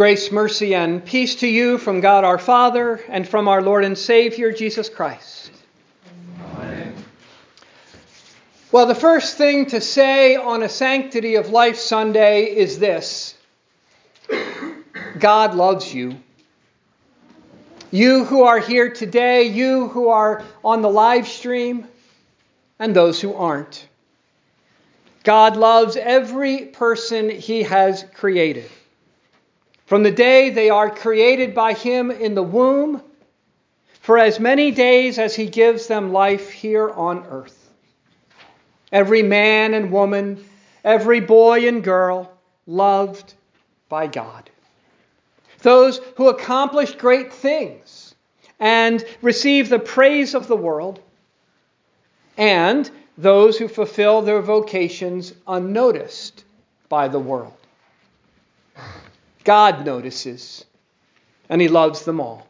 Grace, mercy, and peace to you from God our Father and from our Lord and Savior, Jesus Christ. Amen. Well, the first thing to say on a Sanctity of Life Sunday is this God loves you. You who are here today, you who are on the live stream, and those who aren't. God loves every person he has created. From the day they are created by Him in the womb, for as many days as He gives them life here on earth. Every man and woman, every boy and girl, loved by God. Those who accomplish great things and receive the praise of the world, and those who fulfill their vocations unnoticed by the world. God notices, and He loves them all.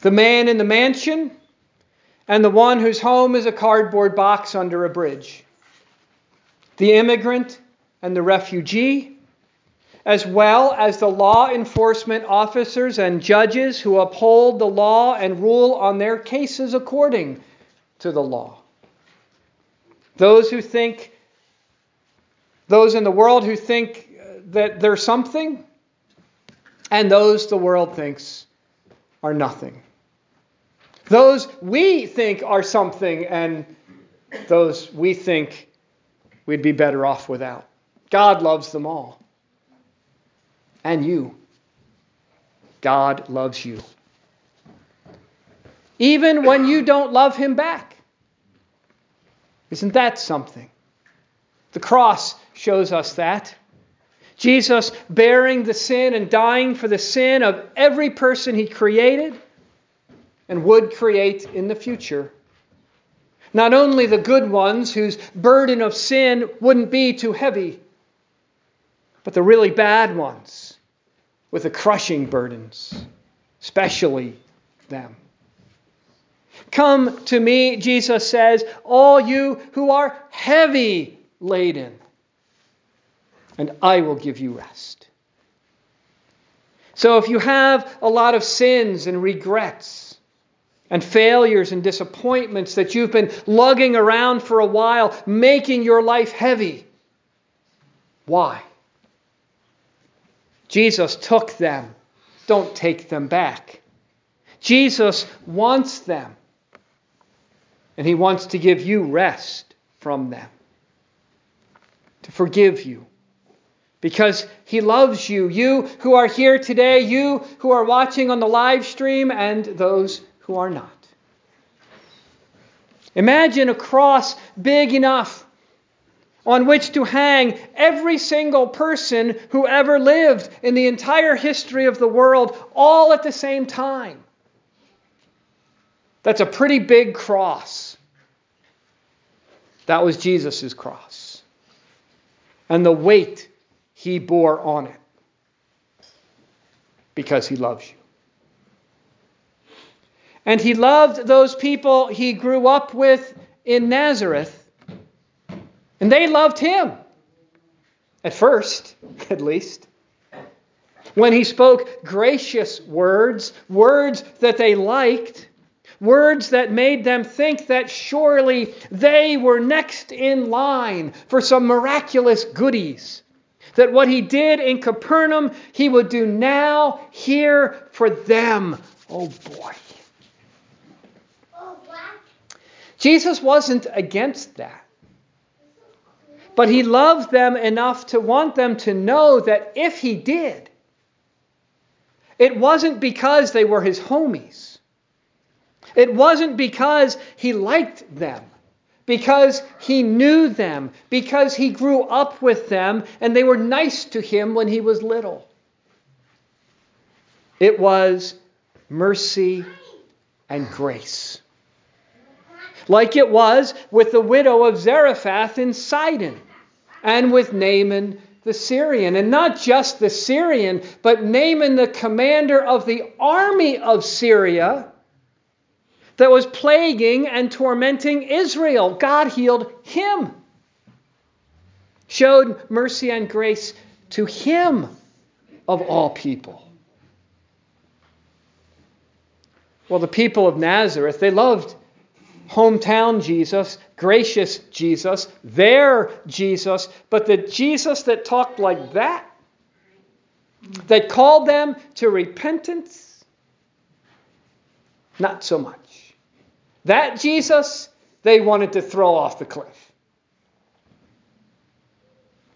The man in the mansion, and the one whose home is a cardboard box under a bridge. The immigrant and the refugee, as well as the law enforcement officers and judges who uphold the law and rule on their cases according to the law. Those who think, those in the world who think that they're something, and those the world thinks are nothing. Those we think are something, and those we think we'd be better off without. God loves them all. And you. God loves you. Even when you don't love Him back. Isn't that something? The cross shows us that. Jesus bearing the sin and dying for the sin of every person he created and would create in the future. Not only the good ones whose burden of sin wouldn't be too heavy, but the really bad ones with the crushing burdens, especially them. Come to me, Jesus says, all you who are heavy laden and I will give you rest. So if you have a lot of sins and regrets and failures and disappointments that you've been lugging around for a while, making your life heavy, why? Jesus took them. Don't take them back. Jesus wants them. And he wants to give you rest from them, to forgive you because He loves you. You who are here today, you who are watching on the live stream, and those who are not. Imagine a cross big enough on which to hang every single person who ever lived in the entire history of the world all at the same time. That's a pretty big cross. That was Jesus' cross. And the weight he bore on it because he loves you. And he loved those people he grew up with in Nazareth, and they loved him. At first, at least. When he spoke gracious words, words that they liked, words that made them think that surely they were next in line for some miraculous goodies that what he did in Capernaum, he would do now here for them. Oh boy. Jesus wasn't against that. But he loved them enough to want them to know that if he did, it wasn't because they were his homies. It wasn't because he liked them because he knew them, because he grew up with them, and they were nice to him when he was little. It was mercy and grace. Like it was with the widow of Zarephath in Sidon, and with Naaman the Syrian. And not just the Syrian, but Naaman the commander of the army of Syria that was plaguing and tormenting Israel. God healed him, showed mercy and grace to him. of all people. Well, the people of Nazareth, they loved hometown Jesus, gracious Jesus, their Jesus, but the Jesus that talked like that, that called them to repentance, not so much. That Jesus, they wanted to throw off the cliff.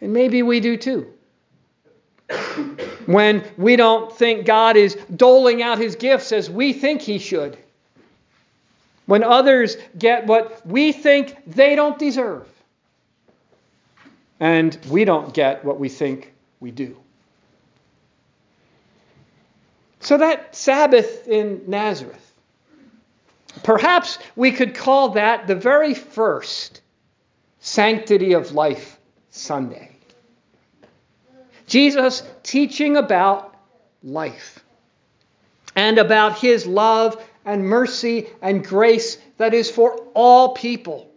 And maybe we do too. when we don't think God is doling out his gifts as we think he should. When others get what we think they don't deserve. And we don't get what we think we do. So that Sabbath in Nazareth, perhaps we could call that the very first sanctity of life Sunday. Jesus teaching about life and about his love and mercy and grace that is for all people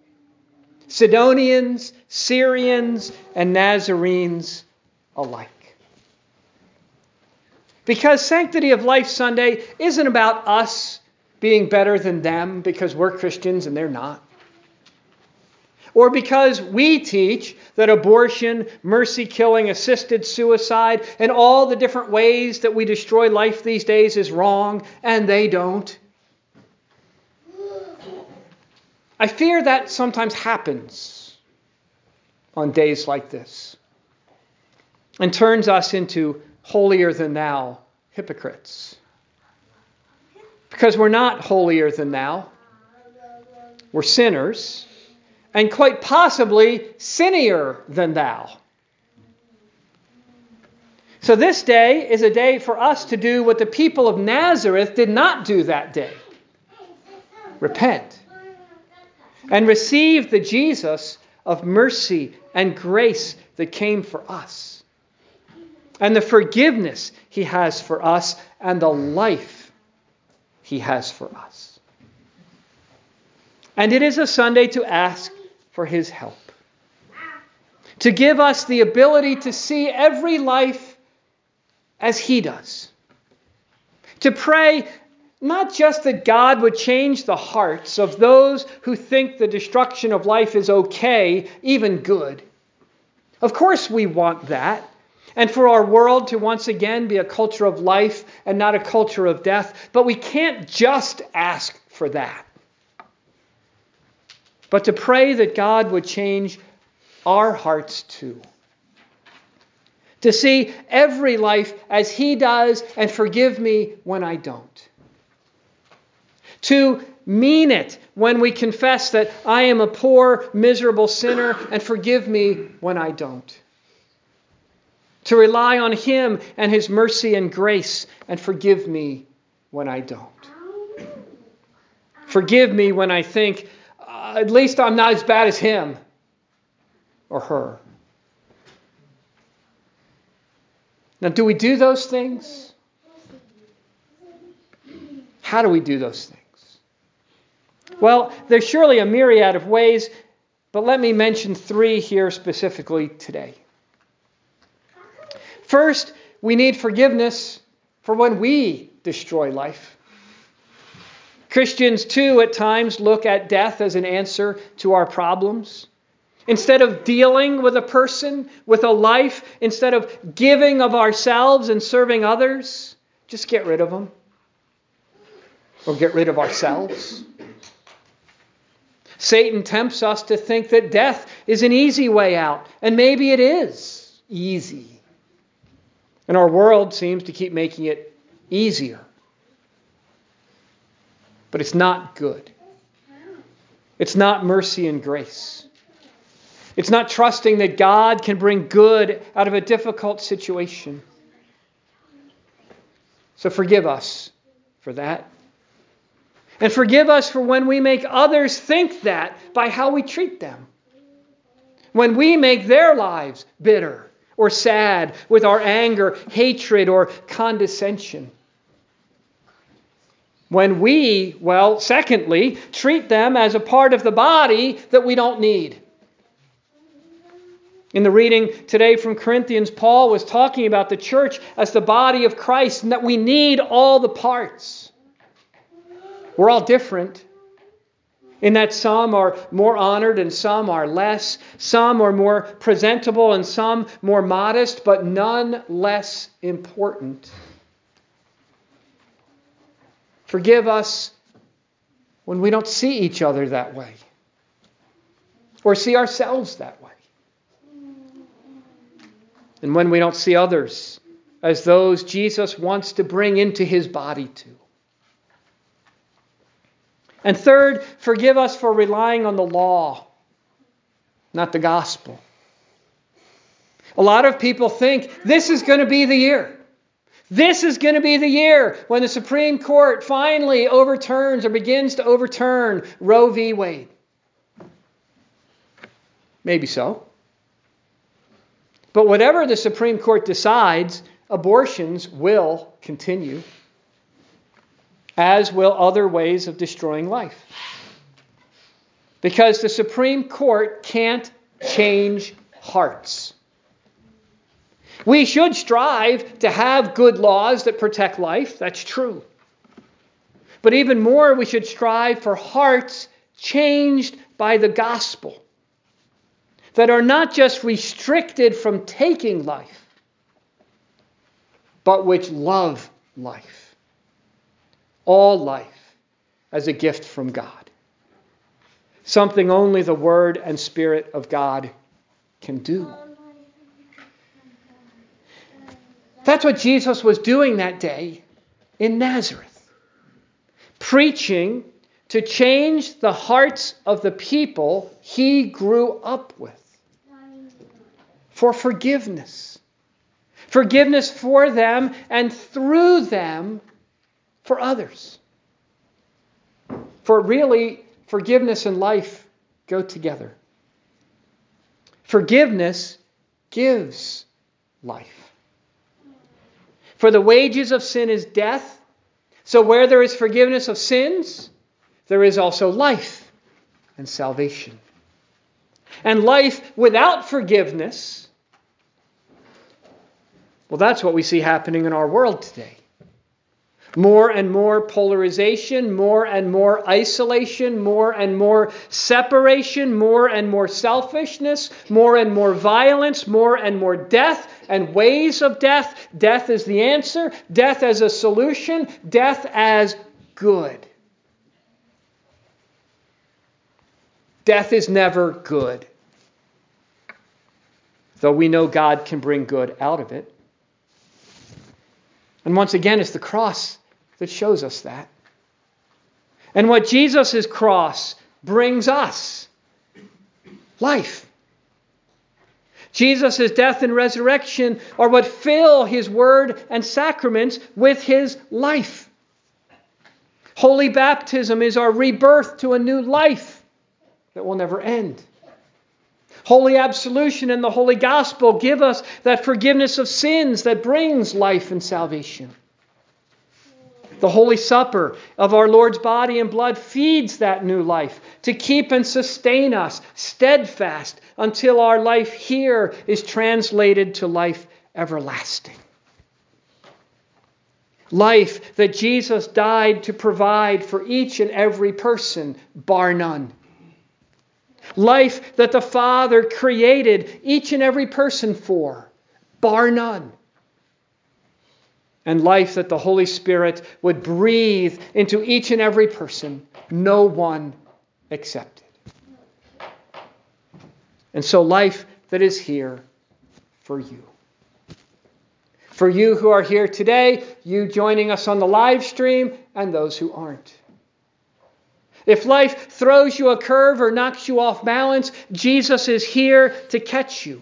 Sidonians, Syrians, and Nazarenes alike. Because Sanctity of Life Sunday isn't about us being better than them because we're Christians and they're not or because we teach that abortion, mercy killing, assisted suicide, and all the different ways that we destroy life these days is wrong, and they don't. I fear that sometimes happens on days like this and turns us into holier than thou hypocrites. Because we're not holier than thou, we're sinners. And quite possibly sinnier than thou. So, this day is a day for us to do what the people of Nazareth did not do that day. Repent. And receive the Jesus of mercy and grace that came for us, and the forgiveness he has for us, and the life he has for us. And it is a Sunday to ask for his help. To give us the ability to see every life as he does. To pray not just that God would change the hearts of those who think the destruction of life is okay, even good. Of course, we want that. And for our world to once again be a culture of life and not a culture of death. But we can't just ask for that but to pray that God would change our hearts too. To see every life as He does and forgive me when I don't. To mean it when we confess that I am a poor, miserable sinner and forgive me when I don't. To rely on Him and His mercy and grace and forgive me when I don't. Forgive me when I think uh, at least I'm not as bad as him or her. Now, do we do those things? How do we do those things? Well, there's surely a myriad of ways, but let me mention three here specifically today. First, we need forgiveness for when we destroy life. Christians, too, at times look at death as an answer to our problems. Instead of dealing with a person, with a life, instead of giving of ourselves and serving others, just get rid of them. Or get rid of ourselves. Satan tempts us to think that death is an easy way out, and maybe it is easy. And our world seems to keep making it easier but it's not good. It's not mercy and grace. It's not trusting that God can bring good out of a difficult situation. So forgive us for that. And forgive us for when we make others think that by how we treat them. When we make their lives bitter or sad with our anger, hatred, or condescension when we, well, secondly, treat them as a part of the body that we don't need. In the reading today from Corinthians, Paul was talking about the church as the body of Christ and that we need all the parts. We're all different in that some are more honored and some are less, some are more presentable and some more modest, but none less important. Forgive us when we don't see each other that way or see ourselves that way. And when we don't see others as those Jesus wants to bring into his body too. And third, forgive us for relying on the law, not the gospel. A lot of people think this is going to be the year. This is going to be the year when the Supreme Court finally overturns or begins to overturn Roe v. Wade. Maybe so. But whatever the Supreme Court decides, abortions will continue, as will other ways of destroying life. Because the Supreme Court can't change hearts. We should strive to have good laws that protect life, that's true. But even more, we should strive for hearts changed by the gospel that are not just restricted from taking life, but which love life. All life as a gift from God. Something only the Word and Spirit of God can do. That's what Jesus was doing that day in Nazareth. Preaching to change the hearts of the people he grew up with for forgiveness. Forgiveness for them and through them for others. For really, forgiveness and life go together. Forgiveness gives life. For the wages of sin is death. So where there is forgiveness of sins, there is also life and salvation. And life without forgiveness, well, that's what we see happening in our world today. More and more polarization, more and more isolation, more and more separation, more and more selfishness, more and more violence, more and more death and ways of death. Death is the answer, death as a solution, death as good. Death is never good, though we know God can bring good out of it. And once again, it's the cross that shows us that. And what Jesus' cross brings us life. Jesus' death and resurrection are what fill his word and sacraments with his life. Holy baptism is our rebirth to a new life that will never end. Holy absolution and the holy gospel give us that forgiveness of sins that brings life and salvation. The Holy Supper of our Lord's body and blood feeds that new life to keep and sustain us steadfast until our life here is translated to life everlasting. Life that Jesus died to provide for each and every person, bar none. Life that the Father created each and every person for, bar none and life that the Holy Spirit would breathe into each and every person, no one excepted. And so, life that is here for you. For you who are here today, you joining us on the live stream, and those who aren't. If life throws you a curve or knocks you off balance, Jesus is here to catch you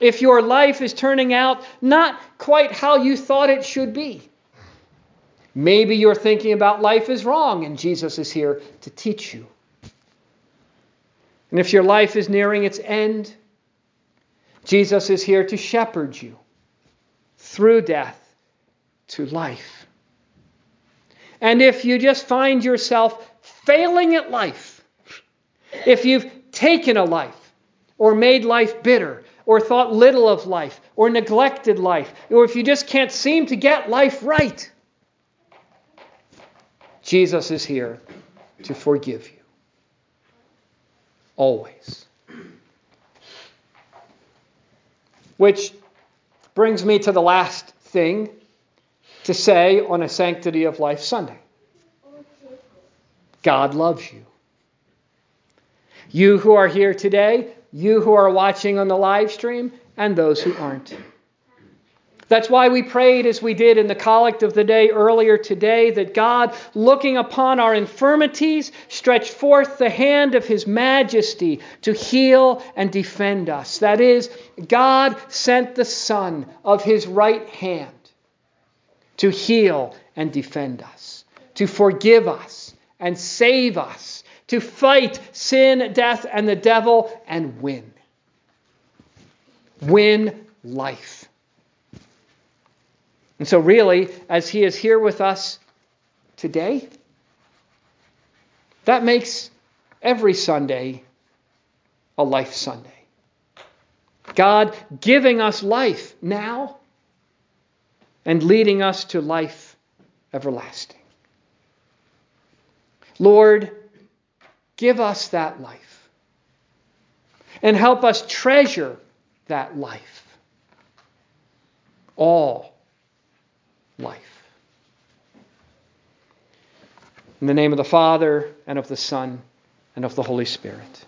if your life is turning out not quite how you thought it should be. Maybe you're thinking about life is wrong, and Jesus is here to teach you. And if your life is nearing its end, Jesus is here to shepherd you through death to life. And if you just find yourself failing at life, if you've taken a life, or made life bitter, or thought little of life, or neglected life, or if you just can't seem to get life right, Jesus is here to forgive you. Always. Which brings me to the last thing to say on a Sanctity of Life Sunday God loves you. You who are here today, you who are watching on the live stream, and those who aren't. That's why we prayed as we did in the collect of the day earlier today that God, looking upon our infirmities, stretched forth the hand of his majesty to heal and defend us. That is, God sent the Son of his right hand to heal and defend us, to forgive us and save us, to fight sin, death, and the devil and win. Win life. And so, really, as He is here with us today, that makes every Sunday a life Sunday. God giving us life now and leading us to life everlasting. Lord, give us that life and help us treasure that life. All life. In the name of the Father, and of the Son, and of the Holy Spirit.